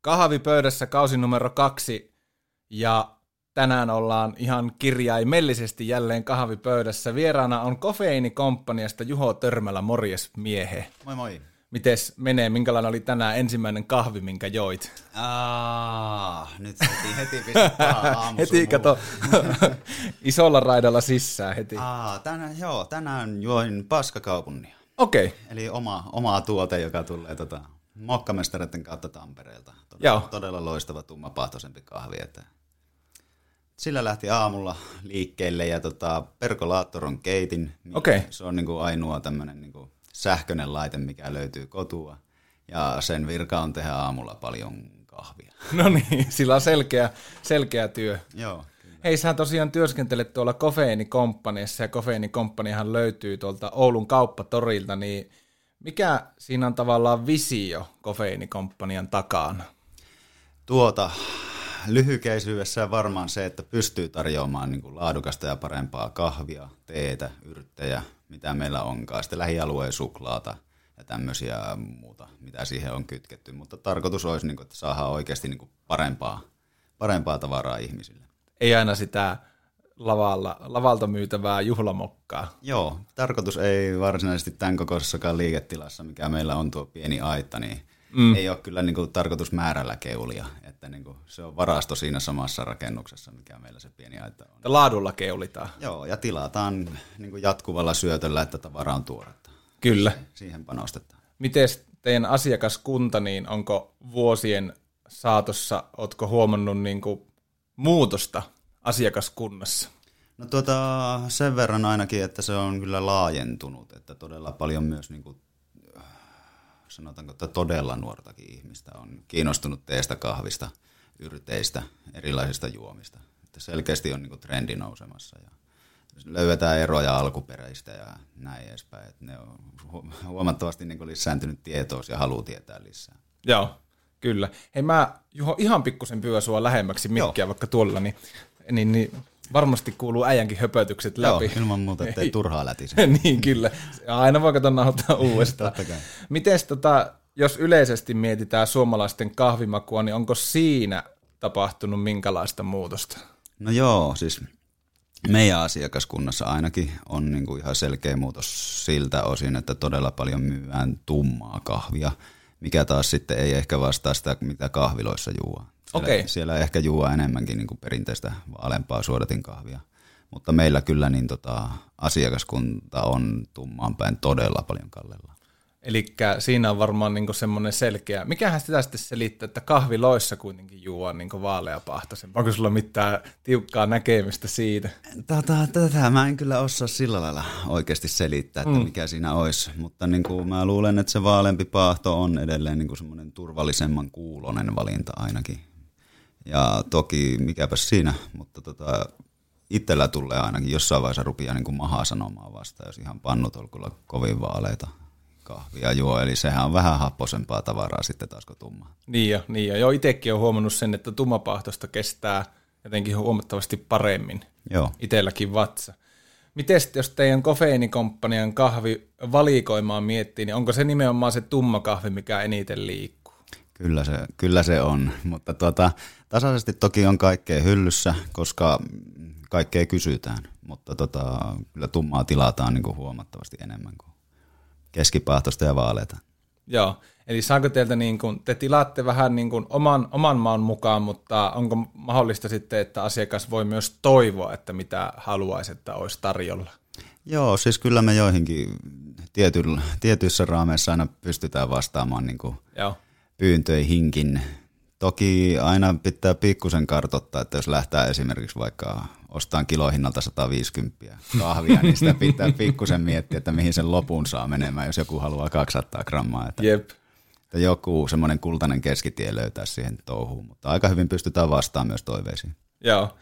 Kahvipöydässä kausi numero kaksi ja tänään ollaan ihan kirjaimellisesti jälleen kahvipöydässä. Vieraana on Kofeiinikomppaniasta Juho Törmälä, morjes miehe. Moi moi. Mites menee? Minkälainen oli tänään ensimmäinen kahvi, minkä joit? Aa, nyt heti, heti pistetään heti kato, isolla raidalla sisään heti. Aa, tänään, joo, tänään join paskakaupunnia. Okei. Okay. Eli oma, oma tuote, joka tulee tota, mokkamestareiden kautta Tampereelta. Todella, Joo. todella loistava tummapahtoisempi kahvi. Että sillä lähti aamulla liikkeelle ja tota, perkolaattoron keitin. Okei. Se on niinku ainoa tämmöinen niinku sähköinen laite, mikä löytyy kotua. Ja sen virka on tehdä aamulla paljon kahvia. No niin, sillä on selkeä, selkeä työ. Joo. Hei, sä tosiaan työskentelet tuolla Kofeiinikomppaniassa ja Kofeiinikomppanihan löytyy tuolta Oulun kauppatorilta, niin mikä siinä on tavallaan visio Kofeiinikomppanian takana? Tuota, lyhykeisyydessään varmaan se, että pystyy tarjoamaan niin kuin laadukasta ja parempaa kahvia, teetä, yrttejä, mitä meillä onkaan. Sitten lähialueen suklaata ja tämmöisiä muuta, mitä siihen on kytketty. Mutta tarkoitus olisi, niin kuin, että saadaan oikeasti niin kuin parempaa, parempaa tavaraa ihmisille. Ei aina sitä lavalla, lavalta myytävää juhlamokkaa. Joo, tarkoitus ei varsinaisesti tämän kokoisessakaan liiketilassa, mikä meillä on tuo pieni aitta, niin mm. ei ole kyllä niin kuin, tarkoitus määrällä keulia. Että niin kuin, se on varasto siinä samassa rakennuksessa, mikä meillä se pieni aitta on. Laadulla keulitaan. Joo, ja tilataan niin kuin jatkuvalla syötöllä, että tavara on tuoretta. Kyllä. Siihen panostetaan. Miten teidän asiakaskunta, niin onko vuosien saatossa, ootko huomannut niin kuin muutosta asiakaskunnassa? No tuota, sen verran ainakin, että se on kyllä laajentunut, että todella paljon myös niin kuin, sanotaanko, että todella nuortakin ihmistä on kiinnostunut teestä, kahvista, yrteistä, erilaisista juomista. Että selkeästi on niin kuin trendi nousemassa ja löydetään eroja alkuperäistä ja näin edespäin. Että ne on huomattavasti niin kuin lisääntynyt tietous ja halu tietää lisää. Joo, kyllä. Hei mä Juho ihan pikkusen pyydän sua lähemmäksi mikkiä vaikka tuolla, niin, niin, niin varmasti kuuluu äijänkin höpötykset läpi. Joo, ilman muuta, ettei turhaa lätise. niin, kyllä. Aina voi katsoa nauhoittaa uudestaan. Miten tota, jos yleisesti mietitään suomalaisten kahvimakua, niin onko siinä tapahtunut minkälaista muutosta? No joo, siis meidän asiakaskunnassa ainakin on niin kuin ihan selkeä muutos siltä osin, että todella paljon myydään tummaa kahvia, mikä taas sitten ei ehkä vastaa sitä, mitä kahviloissa juo. Siellä, Okei. siellä ehkä juo enemmänkin niin kuin perinteistä alempaa suodatin kahvia. Mutta meillä kyllä niin tota, asiakaskunta on tummaan päin todella paljon kallella. Eli siinä on varmaan niinku semmoinen selkeä, mikähän sitä sitten selittää, että kahviloissa kuitenkin juo niinku vaaleapahtoisen. Onko sulla mitään tiukkaa näkemystä siitä? Tätä, tätä mä en kyllä osaa sillä lailla oikeasti selittää, että mm. mikä siinä olisi, mutta niin kuin mä luulen, että se vaaleampi paahto on edelleen niin kuin semmoinen turvallisemman kuulonen valinta ainakin. Ja toki mikäpä siinä, mutta tota, itsellä tulee ainakin jossain vaiheessa rupia niin kuin mahaa sanomaan vasta, jos ihan pannut on kyllä kovin vaaleita kahvia juo, eli sehän on vähän happosempaa tavaraa sitten taas kuin tumma. Niin jo, niin jo. Joo, itsekin olen huomannut sen, että tummapahtosta kestää jotenkin huomattavasti paremmin. Joo. Itelläkin vatsa. Miten jos teidän kofeiinikomppanian kahvi valikoimaan miettii, niin onko se nimenomaan se tumma kahvi, mikä eniten liikkuu? Kyllä se, kyllä se on, mutta tuota, tasaisesti toki on kaikkea hyllyssä, koska kaikkea kysytään, mutta tota, kyllä tummaa tilataan niin kuin huomattavasti enemmän kuin keskipahtoista ja vaaleita. Joo, eli saako teiltä, niin kuin, te tilaatte vähän niin kuin oman, oman maan mukaan, mutta onko mahdollista sitten, että asiakas voi myös toivoa, että mitä haluaisi, että olisi tarjolla? Joo, siis kyllä me joihinkin tiety, tietyissä raameissa aina pystytään vastaamaan niin kuin Joo. Pyyntöihinkin. Toki aina pitää pikkusen kartottaa, että jos lähtee esimerkiksi vaikka ostaan kilohinnalta 150 kahvia, niin sitä pitää pikkusen miettiä, että mihin sen lopun saa menemään, jos joku haluaa 200 grammaa. Että, Jep. että joku semmoinen kultainen keskitie löytää siihen touhuun, mutta aika hyvin pystytään vastaamaan myös toiveisiin. Joo.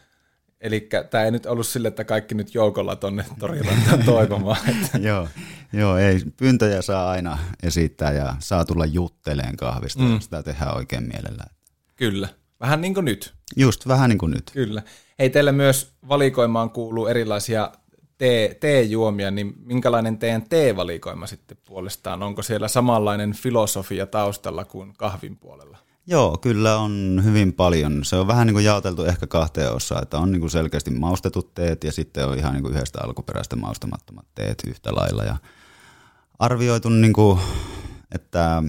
Eli tämä ei nyt ollut sille, että kaikki nyt joukolla tonne torirantaan toivomaan. Että. joo, joo, ei, pyyntöjä saa aina esittää ja saa tulla jutteleen kahvista, mm. sitä tehdään oikein mielellään. Kyllä, vähän niin kuin nyt. Just, vähän niin kuin nyt. Kyllä. Hei, teille myös valikoimaan kuuluu erilaisia tee, teejuomia, niin minkälainen teidän teevalikoima sitten puolestaan? Onko siellä samanlainen filosofia taustalla kuin kahvin puolella? Joo, kyllä on hyvin paljon. Se on vähän niin kuin jaoteltu ehkä kahteen osaan, että on niin kuin selkeästi maustetut teet ja sitten on ihan niin kuin yhdestä alkuperäistä maustamattomat teet yhtä lailla. Ja arvioitu, niin kuin, että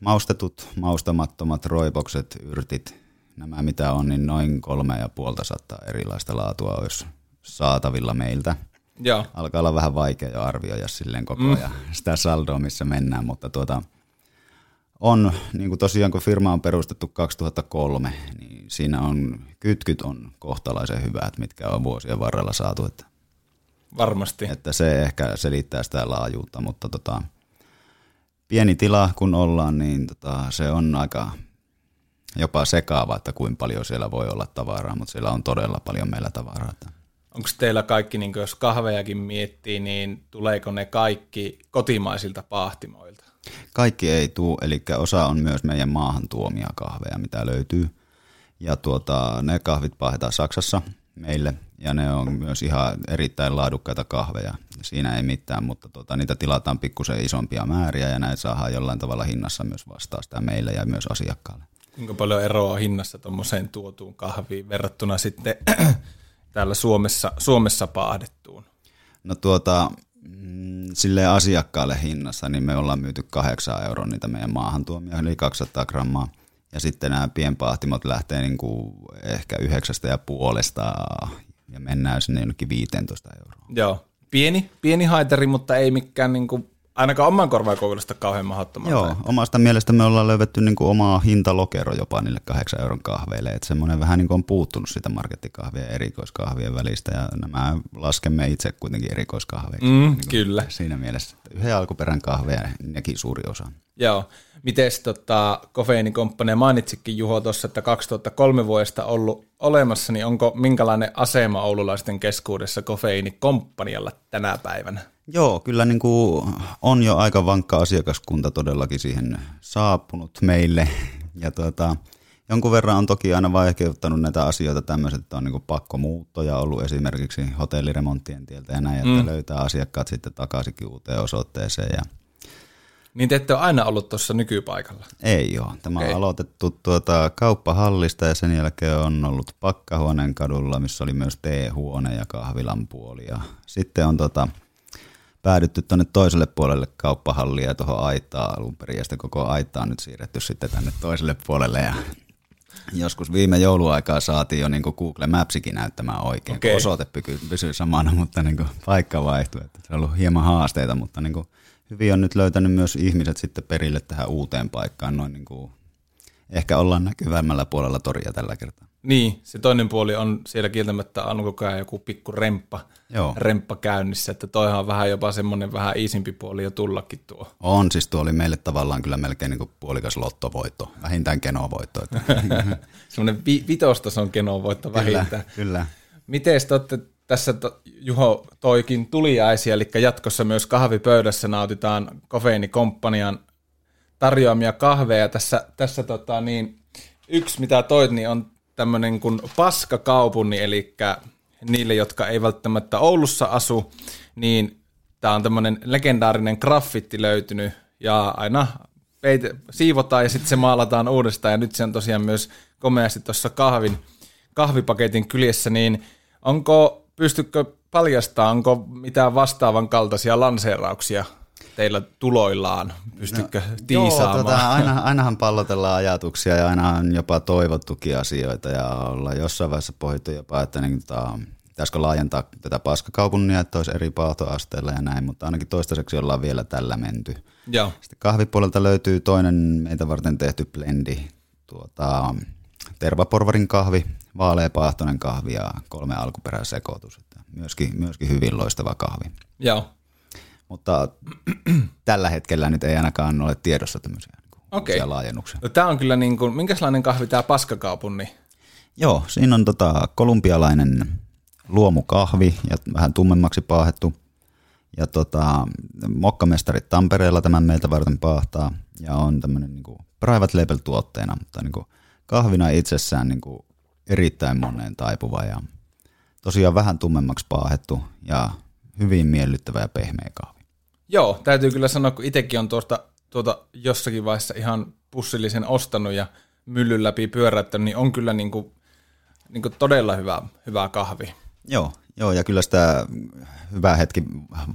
maustetut, maustamattomat, roipokset, yrtit, nämä mitä on, niin noin kolme ja puolta saattaa erilaista laatua olisi saatavilla meiltä. Joo. Alkaa olla vähän vaikea jo arvioida silleen koko ajan mm. sitä saldoa, missä mennään, mutta tuota, on, niin kuin tosiaan kun firma on perustettu 2003, niin siinä on, kytkyt on kohtalaisen hyvät, mitkä on vuosien varrella saatu. Että, Varmasti. Että se ehkä selittää sitä laajuutta, mutta tota, pieni tila kun ollaan, niin tota, se on aika jopa sekaava, että kuinka paljon siellä voi olla tavaraa, mutta siellä on todella paljon meillä tavaraa. Onko teillä kaikki, niin jos kahvejakin miettii, niin tuleeko ne kaikki kotimaisilta pahtimoilta? Kaikki ei tule, eli osa on myös meidän maahan tuomia kahveja, mitä löytyy. Ja tuota, ne kahvit paahetaan Saksassa meille, ja ne on myös ihan erittäin laadukkaita kahveja. Siinä ei mitään, mutta tuota, niitä tilataan pikkusen isompia määriä, ja näitä saadaan jollain tavalla hinnassa myös vastaa sitä meille ja myös asiakkaalle. Kuinka paljon eroa hinnassa tuommoiseen tuotuun kahviin verrattuna sitten täällä Suomessa, Suomessa paahdettuun? No tuota, sille asiakkaalle hinnassa, niin me ollaan myyty 8 euroa niitä meidän maahantuomia, eli 200 grammaa. Ja sitten nämä pienpahtimot lähtee niin kuin ehkä yhdeksästä ja puolesta ja mennään sinne jonnekin 15 euroa. Joo, pieni, pieni haitari, mutta ei mikään niin kuin ainakaan oman korvaan kokelusta kauhean mahdottomalta. Joo, omasta mielestä me ollaan löydetty niin kuin omaa hintalokero jopa niille kahdeksan euron kahveille. Että semmoinen vähän niin kuin on puuttunut sitä markettikahvien ja erikoiskahvien välistä ja nämä laskemme itse kuitenkin erikoiskahveiksi. Mm, niin kyllä. Siinä mielessä yhden alkuperän kahveja nekin suuri osa. Joo. Miten tota, kofeiinikomppania mainitsikin Juho tuossa, että 2003 vuodesta ollut olemassa, niin onko minkälainen asema oululaisten keskuudessa kofeiinikomppanialla tänä päivänä? Joo, kyllä niin kuin on jo aika vankka asiakaskunta todellakin siihen saapunut meille. Ja tuota, jonkun verran on toki aina vaikeuttanut näitä asioita tämmöiset, että on niin kuin pakkomuuttoja ollut esimerkiksi hotelliremonttien tieltä ja näin, että mm. löytää asiakkaat sitten takaisinkin uuteen osoitteeseen. Ja niin te ette ole aina ollut tuossa nykypaikalla? Ei ole. Tämä okay. on aloitettu tuota kauppahallista ja sen jälkeen on ollut Pakkahuoneen kadulla, missä oli myös teehuone ja kahvilan puoli. Ja sitten on tuota, päädytty tuonne toiselle puolelle kauppahallia ja tuohon aitaan alun perin, ja sitten koko aita on nyt siirretty sitten tänne toiselle puolelle, ja joskus viime jouluaikaa saatiin jo niin kuin Google Mapsikin näyttämään oikein, okay. osoite pysyy samana, mutta niin kuin paikka vaihtui, että se on ollut hieman haasteita, mutta niin kuin hyvin on nyt löytänyt myös ihmiset sitten perille tähän uuteen paikkaan, noin niin kuin ehkä ollaan näkyvämmällä puolella toria tällä kertaa. Niin, se toinen puoli on siellä kieltämättä on koko ajan joku pikku remppa, Joo. remppa käynnissä, että toihan on vähän jopa semmoinen vähän iisimpi puoli jo tullakin tuo. On, siis tuo oli meille tavallaan kyllä melkein niin kuin puolikas lottovoitto, vähintään kenovoitto. semmoinen vi- vitostason kenovoitto vähintään. Kyllä, kyllä. Miten te olette tässä to, Juho toikin tuliaisia, eli jatkossa myös kahvipöydässä nautitaan kofeiinikomppanian tarjoamia kahveja. Tässä, tässä tota, niin, yksi, mitä toit, niin on tämmöinen kuin paskakaupunni, eli niille, jotka ei välttämättä Oulussa asu, niin tämä on tämmöinen legendaarinen graffitti löytynyt, ja aina peite, siivotaan ja sitten se maalataan uudestaan, ja nyt se on tosiaan myös komeasti tuossa kahvin, kahvipaketin kyljessä, niin onko, pystykö paljastaa, onko mitään vastaavan kaltaisia lanseerauksia teillä tuloillaan? Pystytkö no, tiisaamaan? Joo, tota, aina, ainahan pallotellaan ajatuksia ja aina on jopa toivottukin asioita ja ollaan jossain vaiheessa pohjittu jopa, että niin, tota, pitäisikö laajentaa tätä paskakaupunnia, että olisi eri paatoasteilla ja näin, mutta ainakin toistaiseksi ollaan vielä tällä menty. Joo. Sitten kahvipuolelta löytyy toinen meitä varten tehty blendi, tuota, tervaporvarin kahvi, vaaleapaahtoinen kahvi ja kolme alkuperäisekoitus. Myöskin, myöskin hyvin loistava kahvi. Joo. Mutta tällä hetkellä nyt ei ainakaan ole tiedossa tämmöisiä niin Okei. uusia laajennuksia. No tää on kyllä niin kuin, minkälainen kahvi tää paskakaupun, niin Joo, siinä on tota kolumbialainen luomukahvi ja vähän tummemmaksi paahettu. Ja tota, mokkamestarit Tampereella tämän meiltä varten paahtaa ja on tämmöinen niinku private label tuotteena, mutta niinku kahvina itsessään niinku erittäin moneen taipuva ja tosiaan vähän tummemmaksi paahettu ja hyvin miellyttävä ja pehmeä kahvi. Joo, täytyy kyllä sanoa, kun itsekin on tuosta tuota jossakin vaiheessa ihan pussillisen ostanut ja myllyn läpi pyöräyttänyt, niin on kyllä niin kuin, niin kuin todella hyvä, hyvä kahvi. Joo, joo, ja kyllä sitä hyvä hetki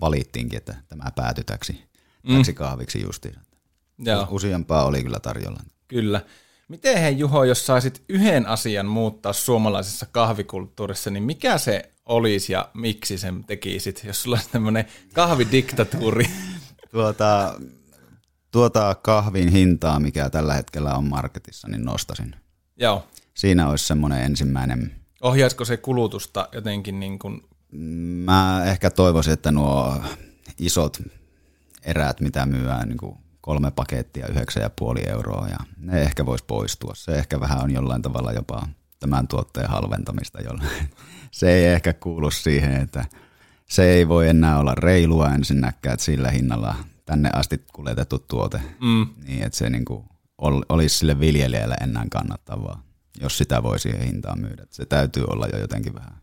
valittiinkin, että tämä päätyi täksi, täksi kahviksi justiin. Joo, Useampaa oli kyllä tarjolla. kyllä. Miten hei Juho, jos saisit yhden asian muuttaa suomalaisessa kahvikulttuurissa, niin mikä se olisi ja miksi sen tekisit, jos sulla olisi tämmöinen kahvidiktatuuri? Tuota, tuota kahvin hintaa, mikä tällä hetkellä on marketissa, niin nostasin. Joo. Siinä olisi semmoinen ensimmäinen. Ohjaisiko se kulutusta jotenkin niin kuin, Mä ehkä toivoisin, että nuo isot erät, mitä myyään, niin kuin kolme pakettia, yhdeksän ja puoli euroa, ja ne ehkä voisi poistua. Se ehkä vähän on jollain tavalla jopa tämän tuotteen halventamista, jollain. Se ei ehkä kuulu siihen, että se ei voi enää olla reilua ensinnäkään, että sillä hinnalla tänne asti kuljetettu tuote, mm, niin että se niin kuin ol- olisi sille viljelijälle enää kannattavaa, jos sitä voi siihen hintaan myydä. Se täytyy olla jo jotenkin vähän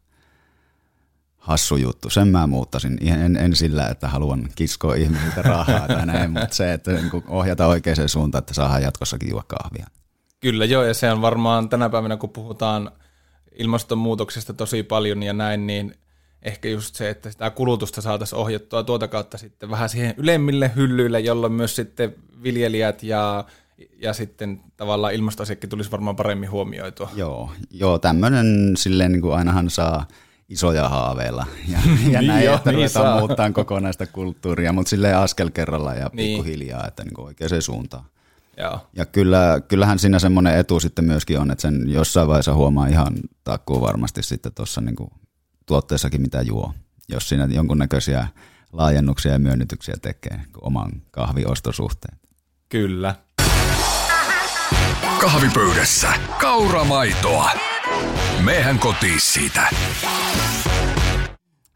hassu juttu. Sen mä muuttaisin. Ihan En, en sillä, että haluan kiskoa ihmisiltä rahaa tai näin, mutta se, että niin kuin ohjata oikeaan suuntaan, että saadaan jatkossakin juo kahvia. Kyllä joo, ja se on varmaan tänä päivänä, kun puhutaan ilmastonmuutoksesta tosi paljon ja näin, niin ehkä just se, että sitä kulutusta saataisiin ohjattua tuota kautta sitten vähän siihen ylemmille hyllyille, jolloin myös sitten viljelijät ja, ja sitten tavallaan ilmastoasiakki tulisi varmaan paremmin huomioitua. Joo, joo tämmöinen silleen niin kuin ainahan saa isoja haaveilla ja, ja Niin näin, joo, että niin ruvetaan muuttaa kokonaista kulttuuria, mutta silleen askel kerralla ja Niin. pikkuhiljaa, että niin kuin oikeaan suuntaan. Joo. Ja kyllä, kyllähän siinä semmoinen etu sitten myöskin on, että sen jossain vaiheessa huomaa ihan takkuu varmasti sitten tuossa niinku tuotteessakin mitä juo, jos siinä jonkunnäköisiä laajennuksia ja myönnytyksiä tekee oman kahviostosuhteen. Kyllä. Kahvipöydässä kauramaitoa. Mehän kotiin siitä.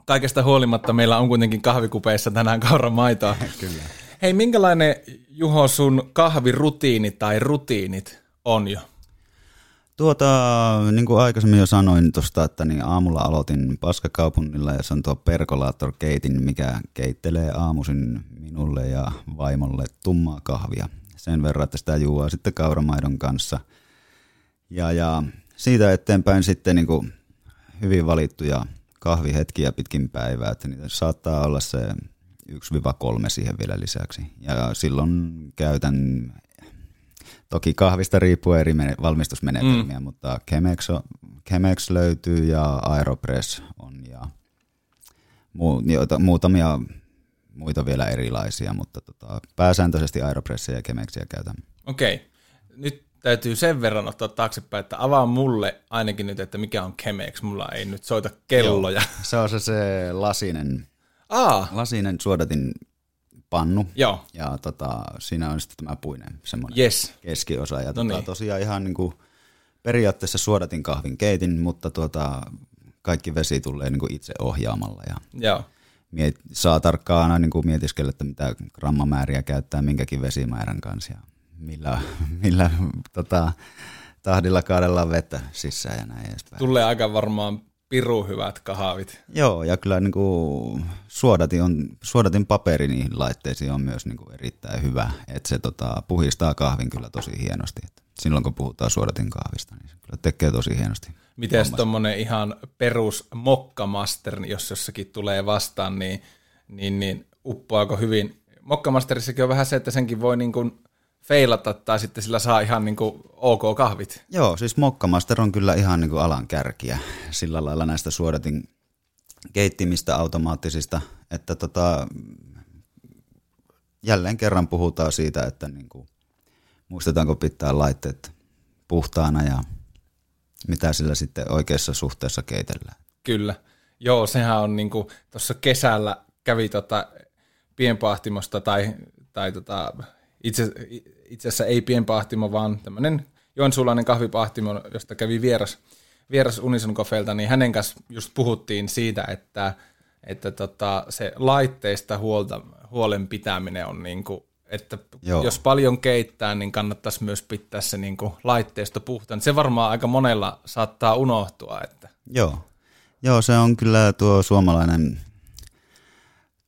Kaikesta huolimatta meillä on kuitenkin kahvikupeissa tänään kauramaitoa. Kyllä. Hei, minkälainen Juho sun kahvirutiini tai rutiinit on jo? Tuota, niin kuin aikaisemmin jo sanoin tuosta, että niin aamulla aloitin Paskakaupungilla ja se on tuo Percolator Keitin, mikä keittelee aamuisin minulle ja vaimolle tummaa kahvia. Sen verran, että sitä juo sitten kauramaidon kanssa. Ja, ja siitä eteenpäin sitten niin kuin hyvin valittuja kahvihetkiä pitkin päivää, että niitä saattaa olla se 1-3 siihen vielä lisäksi. Ja silloin käytän Toki kahvista riippuu eri mene- valmistusmenetelmiä, mm. mutta Chemex, on, Chemex löytyy ja Aeropress on ja joita, muutamia muita vielä erilaisia, mutta tota, pääsääntöisesti Aeropressia ja Chemexia käytän. Okei. Nyt täytyy sen verran ottaa taaksepäin, että avaa mulle ainakin nyt, että mikä on Chemex. Mulla ei nyt soita kelloja. Se on se, se lasinen, Aa, lasinen suodatin pannu joo. ja tota, siinä on sitten tämä puinen semmoinen Yes. keskiosa. Ja tota, tosiaan ihan niin kuin periaatteessa suodatin kahvin keitin, mutta tuota, kaikki vesi tulee niin kuin itse ohjaamalla ja Joo. miet, saa tarkkaan aina niin kuin mietiskellä, että mitä grammamääriä käyttää minkäkin vesimäärän kanssa ja millä, millä tota, tahdilla kaadellaan vettä sisään ja näin edespäin. Tulee aika varmaan piru hyvät kahvit. Joo, ja kyllä niin kuin suodatin, on, suodatin paperi niihin laitteisiin on myös niin kuin erittäin hyvä, että se tota, puhistaa kahvin kyllä tosi hienosti. Et silloin kun puhutaan suodatin kahvista, niin se kyllä tekee tosi hienosti. Miten tuommoinen ihan perus mokkamaster, jos jossakin tulee vastaan, niin, niin, niin uppoako hyvin? Mokkamasterissakin on vähän se, että senkin voi niin kuin feilata tai sitten sillä saa ihan niin kuin ok kahvit. Joo, siis Mokkamaster on kyllä ihan niin kuin alan kärkiä sillä lailla näistä suodatin keittimistä automaattisista, että tota, jälleen kerran puhutaan siitä, että niin kuin, muistetaanko pitää laitteet puhtaana ja mitä sillä sitten oikeassa suhteessa keitellään. Kyllä. Joo, sehän on niinku, tuossa kesällä kävi tota pienpahtimosta tai, tai tota, itse, itse asiassa ei pienpahtimo, vaan tämmöinen joensuulainen kahvipahtimo, josta kävi vieras, vieras Unison Coffeelta, niin hänen kanssa just puhuttiin siitä, että, että tota, se laitteista huolta, huolen pitäminen on niinku, että Joo. jos paljon keittää, niin kannattaisi myös pitää se niinku laitteisto puhtaan. Se varmaan aika monella saattaa unohtua. Että. Joo. Joo, se on kyllä tuo suomalainen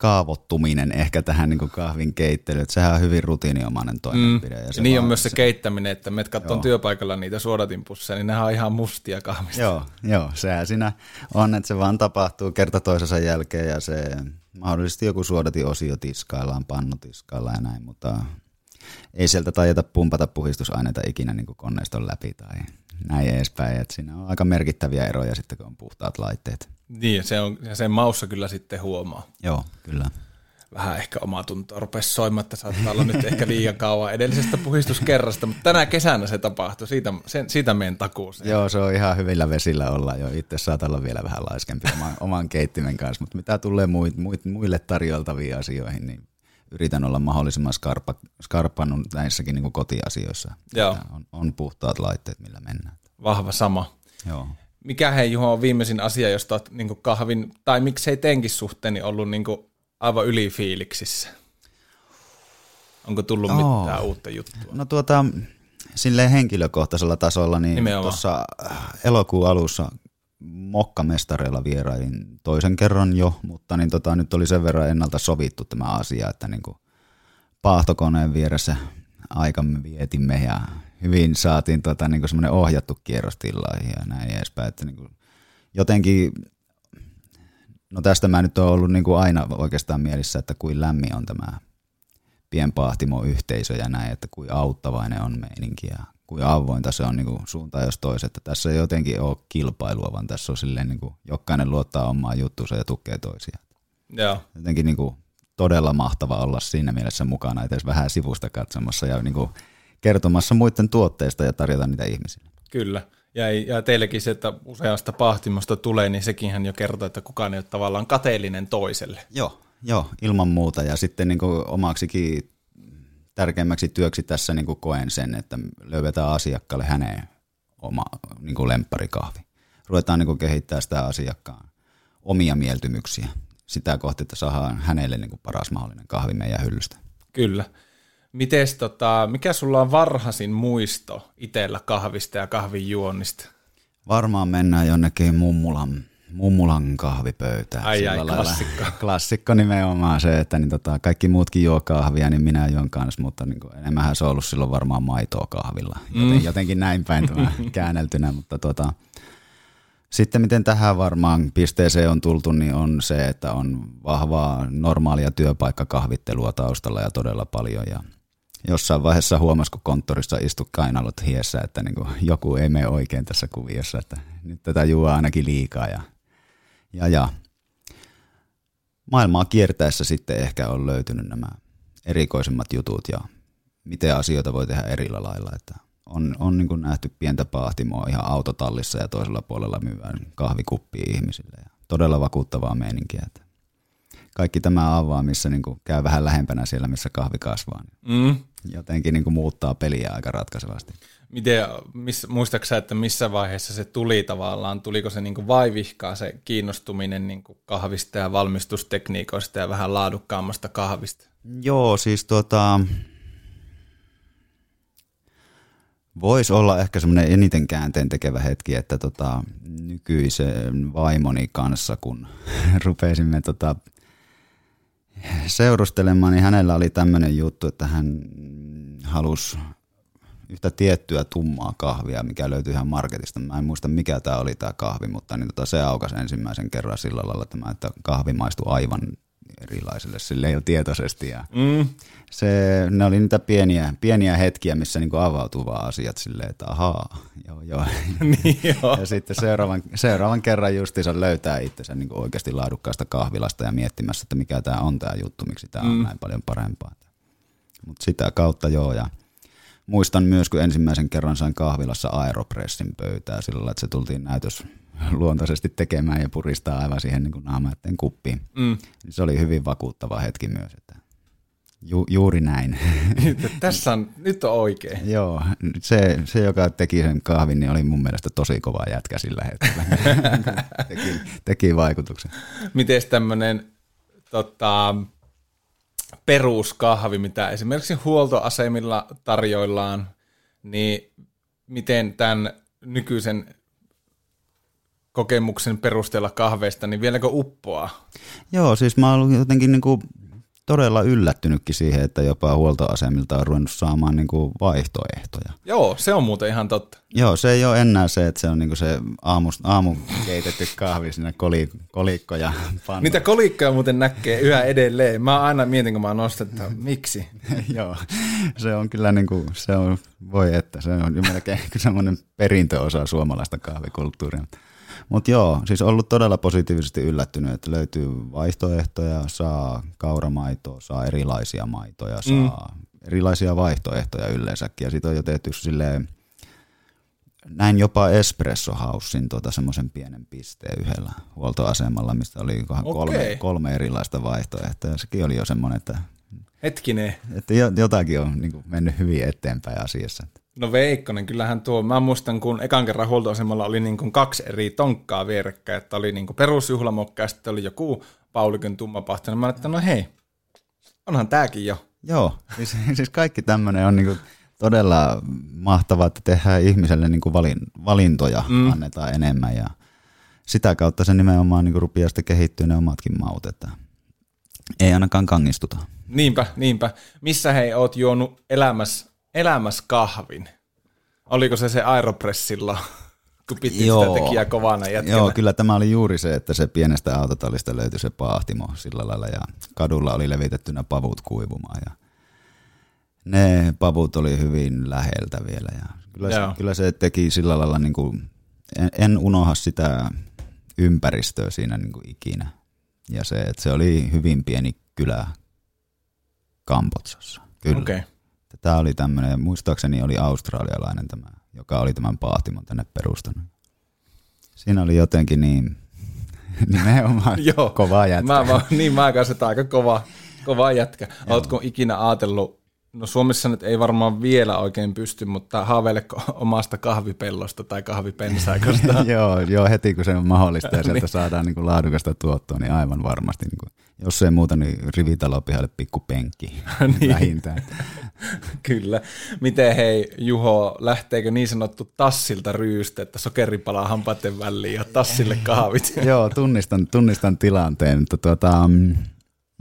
kaavottuminen ehkä tähän niin kahvin keittelyyn. Sehän on hyvin rutiiniomainen toimenpide. Mm. Ja, se niin on myös se, keittäminen, että me katson työpaikalla niitä suodatinpusseja, niin nehän on ihan mustia kahvista. Joo, joo, sehän siinä on, että se vaan tapahtuu kerta toisensa jälkeen ja se mahdollisesti joku suodatin-osio tiskaillaan, pannu tiskaillaan ja näin, mutta ei sieltä tajeta pumpata puhistusaineita ikinä niin koneiston läpi tai näin edespäin. Että siinä on aika merkittäviä eroja sitten, kun on puhtaat laitteet. Niin, se on, ja sen maussa kyllä sitten huomaa. Joo, kyllä. Vähän ehkä oma tuntoa rupesi soimaan, että saattaa olla nyt ehkä liian kauan edellisestä puhistuskerrasta, mutta tänä kesänä se tapahtui, siitä, sen, siitä meidän takuuseen. Joo, se on ihan hyvillä vesillä olla jo. Itse saattaa olla vielä vähän laiskempi oman, oman keittimen kanssa, mutta mitä tulee muit, muit, muille tarjoltaviin asioihin, niin yritän olla mahdollisimman skarpa, skarpannut näissäkin niin kotiasioissa. Joo. On, on puhtaat laitteet, millä mennään. Vahva sama. Joo. Mikä hei Juho on viimeisin asia, josta olet niin kahvin, tai miksei tenkin suhteen, ollut niin aivan ylifiiliksissä? Onko tullut oh. mitään uutta juttua? No tuota, silleen henkilökohtaisella tasolla, niin tuossa äh, elokuun alussa mokkamestareilla vierailin toisen kerran jo, mutta niin tota, nyt oli sen verran ennalta sovittu tämä asia, että niin kuin paahtokoneen vieressä aikamme vietimme ja hyvin saatiin tota, niin semmoinen ohjattu kierros ja näin edespäin. Että niin kuin, jotenkin, no tästä mä nyt oon ollut niin kuin aina oikeastaan mielissä, että kuin lämmin on tämä pienpahtimo yhteisö ja näin, että kuin auttavainen on meininki ja kuin avointa se on niin kuin suuntaan jos toiset. Että tässä ei jotenkin ole kilpailua, vaan tässä on silleen niin kuin jokainen luottaa omaan juttuunsa ja tukee toisiaan. Joo. Jotenkin niin kuin todella mahtava olla siinä mielessä mukana, edes vähän sivusta katsomassa ja niin kuin kertomassa muiden tuotteista ja tarjota niitä ihmisille. Kyllä. Ja, ja teillekin se, että useasta pahtimosta tulee, niin sekin jo kertoo, että kukaan ei ole tavallaan kateellinen toiselle. Joo, joo ilman muuta. Ja sitten niin kuin omaksikin tärkeimmäksi työksi tässä niin kuin koen sen, että löydetään asiakkaalle häneen oma niin kuin lempparikahvi. Ruvetaan niin kuin kehittää sitä asiakkaan omia mieltymyksiä sitä kohti, että saadaan hänelle niin kuin paras mahdollinen kahvi meidän hyllystä. Kyllä. Mites tota, mikä sulla on varhaisin muisto itsellä kahvista ja kahvin juonnista? Varmaan mennään jonnekin mummulan, mummulan kahvipöytään. Ai ai, klassikko. klassikko nimenomaan se, että niin tota, kaikki muutkin juo kahvia, niin minä juon kanssa, mutta niin kuin, enemmän se on ollut silloin varmaan maitoa kahvilla. Joten, mm. Jotenkin näin päin tämä käänneltynä, mutta tota, sitten miten tähän varmaan pisteeseen on tultu, niin on se, että on vahvaa normaalia työpaikkakahvittelua taustalla ja todella paljon. Ja jossain vaiheessa huomasi, kun konttorissa istu kainalot hiessä, että niin kuin joku ei mene oikein tässä kuviossa, että nyt tätä juo ainakin liikaa. Ja, ja, ja. Maailmaa kiertäessä sitten ehkä on löytynyt nämä erikoisemmat jutut ja miten asioita voi tehdä eri lailla. Että on, on niin nähty pientä paahtimoa ihan autotallissa ja toisella puolella myyvän kahvikuppia ihmisille. Ja todella vakuuttavaa meininkiä. Että kaikki tämä avaa, missä niin käy vähän lähempänä siellä, missä kahvi kasvaa. Niin mm. Jotenkin niin muuttaa peliä aika ratkaisevasti. Miten, miss, muistaaksä, että missä vaiheessa se tuli tavallaan? Tuliko se niin vaivihkaa se kiinnostuminen niin kahvista ja valmistustekniikoista ja vähän laadukkaammasta kahvista? Joo, siis tuota, Voisi olla ehkä semmoinen eniten käänteen tekevä hetki, että tota, nykyisen vaimoni kanssa, kun rupesimme tota, seurustelemaan, niin hänellä oli tämmöinen juttu, että hän halusi yhtä tiettyä tummaa kahvia, mikä löytyi ihan marketista. Mä en muista mikä tämä oli tämä kahvi, mutta niin tota, se aukasi ensimmäisen kerran sillä lailla, tämä, että kahvi maistui aivan erilaiselle sille jo tietoisesti. Ja mm. se, ne oli niitä pieniä, pieniä hetkiä, missä niinku avautuu vaan asiat silleen, että ahaa, joo joo. niin, joo. ja sitten seuraavan, seuraavan kerran justiinsa löytää itsensä niinku oikeasti laadukkaasta kahvilasta ja miettimässä, että mikä tämä on tämä juttu, miksi tämä mm. on näin paljon parempaa. Mutta sitä kautta joo ja muistan myös, kun ensimmäisen kerran sain kahvilassa Aeropressin pöytää sillä lailla, että se tultiin näytös luontaisesti tekemään ja puristaa aivan siihen niin naamaiden kuppiin. Mm. Se oli hyvin vakuuttava hetki myös, että ju, juuri näin. Tässä on, nyt on oikein. Joo, se, se, joka teki sen kahvin, niin oli mun mielestä tosi kova jätkä sillä hetkellä. teki, teki vaikutuksen. Miten tämmöinen tota, peruskahvi, mitä esimerkiksi huoltoasemilla tarjoillaan, niin miten tämän nykyisen kokemuksen perusteella kahveista, niin vieläkö uppoaa? Joo, siis mä oon jotenkin niin kuin todella yllättynytkin siihen, että jopa huoltoasemilta on ruvennut saamaan niin kuin vaihtoehtoja. Joo, se on muuten ihan totta. Joo, se ei ole enää se, että se on niin kuin se aamu, aamu keitetty kahvi siinä koli, kolikko ja pannu. Niitä kolikkoja muuten näkee yhä edelleen. Mä aina mietin, kun mä nostan, että miksi. Joo, se on kyllä niin kuin, se on, voi että, se on melkein semmoinen perintöosa suomalaista kahvikulttuuria. Mutta joo, siis ollut todella positiivisesti yllättynyt, että löytyy vaihtoehtoja, saa kauramaitoa, saa erilaisia maitoja, mm. saa mm. erilaisia vaihtoehtoja yleensäkin. Ja sitten on jo tehty silleen, näin jopa Espresso Housein tuota semmoisen pienen pisteen yhdellä huoltoasemalla, mistä oli kolme, kolme erilaista vaihtoehtoa. Ja sekin oli jo semmoinen, että Hetkinen. Että jotakin on niin mennyt hyvin eteenpäin asiassa. No Veikkonen, kyllähän tuo, mä muistan kun ekan kerran huoltoasemalla oli niin kuin kaksi eri tonkkaa vierekkäin, että oli niin kuin perusjuhlamokka ja sitten oli joku Paulikön tummapahti, niin mä että no hei, onhan tääkin jo. Joo, siis, siis kaikki tämmöinen on niin kuin todella mahtavaa, että tehdään ihmiselle niin kuin valin, valintoja, mm. annetaan enemmän ja sitä kautta se nimenomaan niin kuin rupeaa sitten kehittyä ne omatkin maut, että ei ainakaan kangistuta. Niinpä, niinpä. Missä hei oot juonut elämässä elämässä kahvin? Oliko se se Aeropressilla, kun piti Joo. sitä tekijää kovana jätkänä? Joo, kyllä tämä oli juuri se, että se pienestä autotallista löytyi se paahtimo sillä lailla ja kadulla oli levitettynä pavut kuivumaan ja ne pavut oli hyvin läheltä vielä ja kyllä, se, kyllä se teki sillä lailla, niin kuin, en, en unoha sitä ympäristöä siinä niin kuin ikinä. Ja se, että se oli hyvin pieni kylä Kambotsassa. Kyllä. Okay. Tämä oli tämmöinen, muistaakseni oli australialainen tämä, joka oli tämän paahtimon tänne perustanut. Siinä oli jotenkin niin, nimenomaan Joo, kova jätkä. Mä, mä, niin mä kanssa, että aika kova, kova jätkä. Oletko ikinä ajatellut No Suomessa nyt ei varmaan vielä oikein pysty, mutta haaveileko omasta kahvipellosta tai kahvipensaikosta? joo, joo, heti kun se on mahdollista ja sieltä niin. saadaan niin kuin laadukasta tuottoa, niin aivan varmasti. Niin kuin, jos ei muuta, niin rivitalopihalle pikku penkki niin. vähintään. Kyllä. Miten hei Juho, lähteekö niin sanottu tassilta ryystä, että sokeri palaa hampaiden väliin ja tassille kahvit? joo, tunnistan, tunnistan tilanteen. Mutta tuota,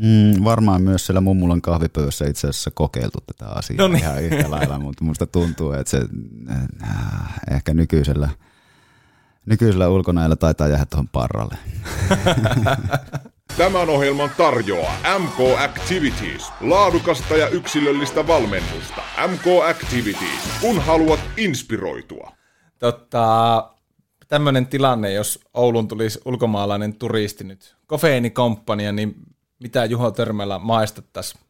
mm, varmaan myös siellä mummulan kahvipöydässä itse asiassa kokeiltu tätä asiaa no niin. ihan yhtä lailla, mutta musta tuntuu, että se äh, ehkä nykyisellä, nykyisellä ulkonäöllä taitaa jäädä tuohon parralle. Tämän ohjelman tarjoaa MK Activities. Laadukasta ja yksilöllistä valmennusta. MK Activities, kun haluat inspiroitua. Totta, tämmöinen tilanne, jos Oulun tulisi ulkomaalainen turisti nyt, kofeiinikomppania, niin mitä Juho Törmälä maistettaisiin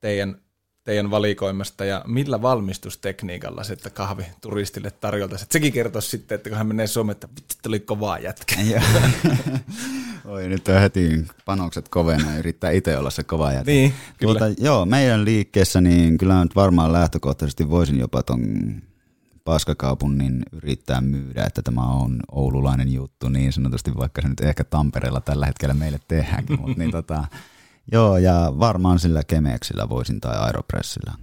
teidän, teidän valikoimasta ja millä valmistustekniikalla sitten kahvi turistille tarjoltaisiin. Sekin kertoisi sitten, että kun hän menee Suomeen, että vitsi, oli kovaa jätkä. Oi, nyt on heti panokset kovena ja yrittää itse olla se kova jätkä. Niin, kyllä. Tuota, joo, meidän liikkeessä niin kyllä nyt varmaan lähtökohtaisesti voisin jopa ton paskakaupungin yrittää myydä, että tämä on oululainen juttu niin sanotusti, vaikka se nyt ehkä Tampereella tällä hetkellä meille tehdäänkin, mutta niin tota, joo, ja varmaan sillä Kemeksillä voisin tai Aeropressillä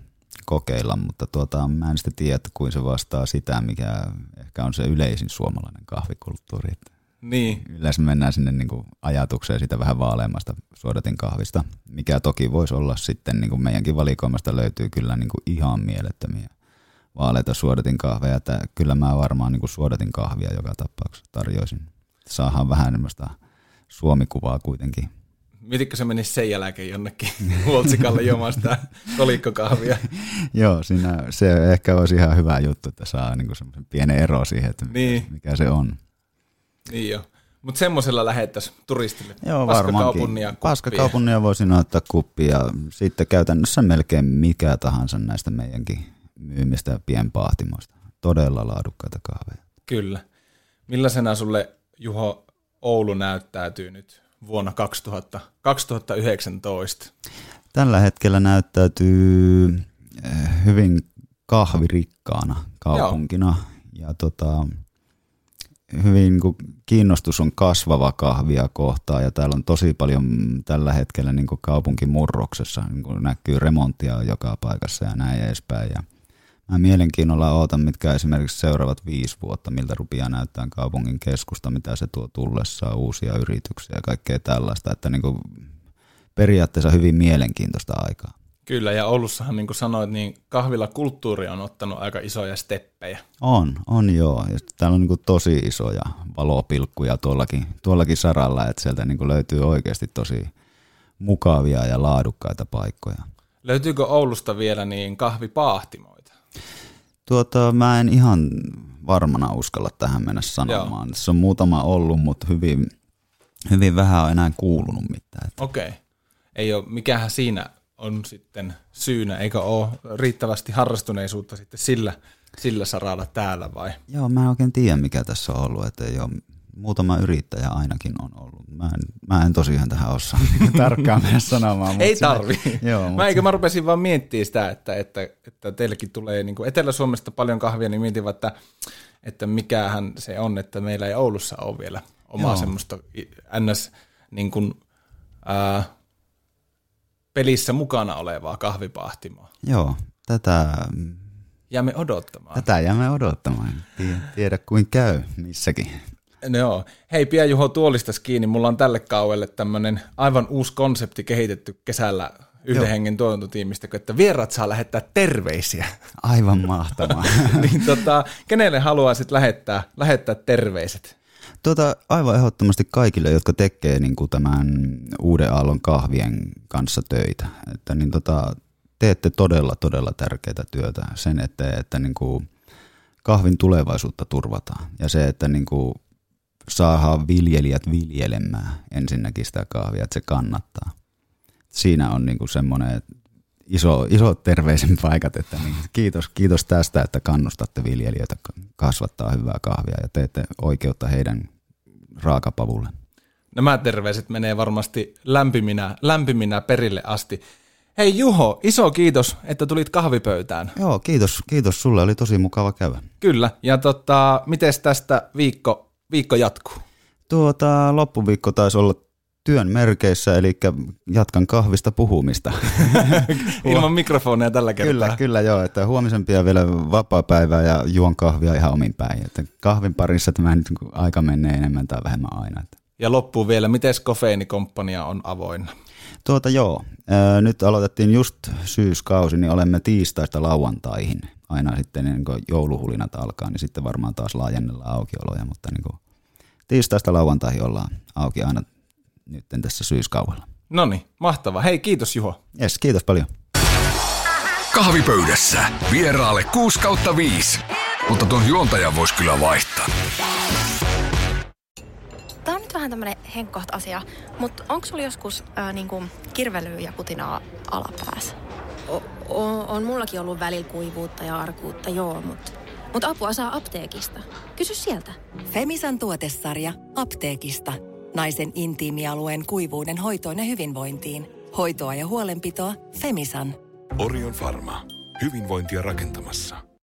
kokeilla, mutta tuota, mä en sitten tiedä, että kuin se vastaa sitä, mikä ehkä on se yleisin suomalainen kahvikulttuuri. Niin. Yleensä mennään sinne niin kuin ajatukseen sitä vähän vaaleammasta suodatin kahvista, mikä toki voisi olla sitten, niin kuin meidänkin valikoimasta löytyy kyllä niin kuin ihan mielettömiä vaaleita suodatin kahveja, että kyllä mä varmaan niin kuin suodatin kahvia joka tapauksessa tarjoisin. Saahan vähän enemmän suomikuvaa kuitenkin. Mititkö se menisi sen jälkeen jonnekin Voltsikalle juomaan sitä kolikkokahvia? Joo, siinä se ehkä olisi ihan hyvä juttu, että saa niin semmoisen pienen ero siihen, että niin. mikä se on. Niin jo. Mutta semmoisella lähettäisiin turistille. Joo, varmaankin. Paskakaupunnia voisin ottaa kuppia. Sitten käytännössä melkein mikä tahansa näistä meidänkin myymistä pienpahtimoista. Todella laadukkaita kahveja. Kyllä. Millaisena sulle, Juho, Oulu näyttäytyy nyt vuonna 2000, 2019? Tällä hetkellä näyttäytyy eh, hyvin kahvirikkaana kaupunkina. Ja tota, hyvin kuin kiinnostus on kasvava kahvia kohtaan ja täällä on tosi paljon tällä hetkellä niin kaupunkimurroksessa, niin näkyy remonttia joka paikassa ja näin edespäin. Ja mä mielenkiinnolla ootan, mitkä esimerkiksi seuraavat viisi vuotta, miltä rupeaa näyttää kaupungin keskusta, mitä se tuo tullessaan, uusia yrityksiä ja kaikkea tällaista, että niin kuin periaatteessa hyvin mielenkiintoista aikaa. Kyllä, ja Oulussahan niin kuin sanoit, niin kahvilla kulttuuri on ottanut aika isoja steppejä. On, on joo. Ja täällä on niin kuin tosi isoja valopilkkuja tuollakin, tuollakin saralla, että sieltä niin kuin löytyy oikeasti tosi mukavia ja laadukkaita paikkoja. Löytyykö Oulusta vielä niin kahvipahtimoita? Tuota, mä en ihan varmana uskalla tähän mennä sanomaan. Joo. Se on muutama ollut, mutta hyvin, hyvin vähän on enää kuulunut mitään. Okei. Okay. Ei ole, mikähän siinä on sitten syynä, eikö ole riittävästi harrastuneisuutta sitten sillä, sillä saralla täällä vai? Joo, mä en oikein tiedä mikä tässä on ollut, että ei ole, muutama yrittäjä ainakin on ollut. Mä en, mä en tosiaan tähän osaa tarkkaan mennä sanomaan. ei tarvi. Sinne, joo, mä, eikö mä rupesin vaan miettimään sitä, että, että, että teillekin tulee niin kuin Etelä-Suomesta paljon kahvia, niin mietin, että, että mikähän se on, että meillä ei Oulussa ole vielä omaa joo. semmoista ns. Niin kuin, ää, pelissä mukana olevaa kahvipahtimoa. Joo, tätä... Jäämme odottamaan. Tätä jäämme odottamaan. Tiedä, tiedä kuin käy missäkin. No joo. Hei, Pia Juho tuolistas kiinni. Mulla on tälle kauelle tämmöinen aivan uusi konsepti kehitetty kesällä yhden Joo. hengen tuotantotiimistä, että vieraat saa lähettää terveisiä. Aivan mahtavaa. niin tota, kenelle haluaisit lähettää, lähettää terveiset? Tuota, aivan ehdottomasti kaikille, jotka tekee niin kuin tämän uuden aallon kahvien kanssa töitä. Että niin tota, teette todella, todella tärkeää työtä sen eteen, että niin kuin kahvin tulevaisuutta turvataan. Ja se, että niin kuin saadaan viljelijät viljelemään ensinnäkin sitä kahvia, että se kannattaa. Siinä on niin kuin semmoinen iso, iso terveisen paikat, että niin kiitos, kiitos tästä, että kannustatte viljelijöitä kasvattaa hyvää kahvia ja teette oikeutta heidän raakapavulle. Nämä terveiset menee varmasti lämpiminä, lämpiminä perille asti. Hei Juho, iso kiitos, että tulit kahvipöytään. Joo, kiitos, kiitos sulle, oli tosi mukava käydä. Kyllä, ja tota, miten tästä viikko, viikko jatkuu? Tuota, loppuviikko taisi olla työn merkeissä, eli jatkan kahvista puhumista. Ilman mikrofoneja tällä kertaa. Kyllä, kyllä joo, että huomisen pian vielä vapaa-päivää ja juon kahvia ihan omin päin. Että kahvin parissa tämä nyt aika menee enemmän tai vähemmän aina. Ja loppuu vielä, miten kofeinikomppania on avoinna? Tuota joo, nyt aloitettiin just syyskausi, niin olemme tiistaista lauantaihin. Aina sitten niin kun jouluhulinat alkaa, niin sitten varmaan taas laajennellaan aukioloja, mutta niin kuin tiistaista lauantaihin ollaan auki aina nyt tässä syyskaudella. No niin, mahtava. Hei, kiitos Juho. Yes, kiitos paljon. Kahvipöydässä vieraalle 6 kautta 5, mutta tuon juontajan voisi kyllä vaihtaa. On vähän tämmöinen henkkoht asia, mutta onko sulla joskus ää, niinku kirvelyä ja putinaa alapäässä? O- o- on mullakin ollut välillä kuivuutta ja arkuutta, joo, mutta mut apua saa apteekista. Kysy sieltä. Femisan tuotesarja apteekista. Naisen intiimialueen kuivuuden hoitoon ja hyvinvointiin. Hoitoa ja huolenpitoa Femisan. Orion Pharma. Hyvinvointia rakentamassa.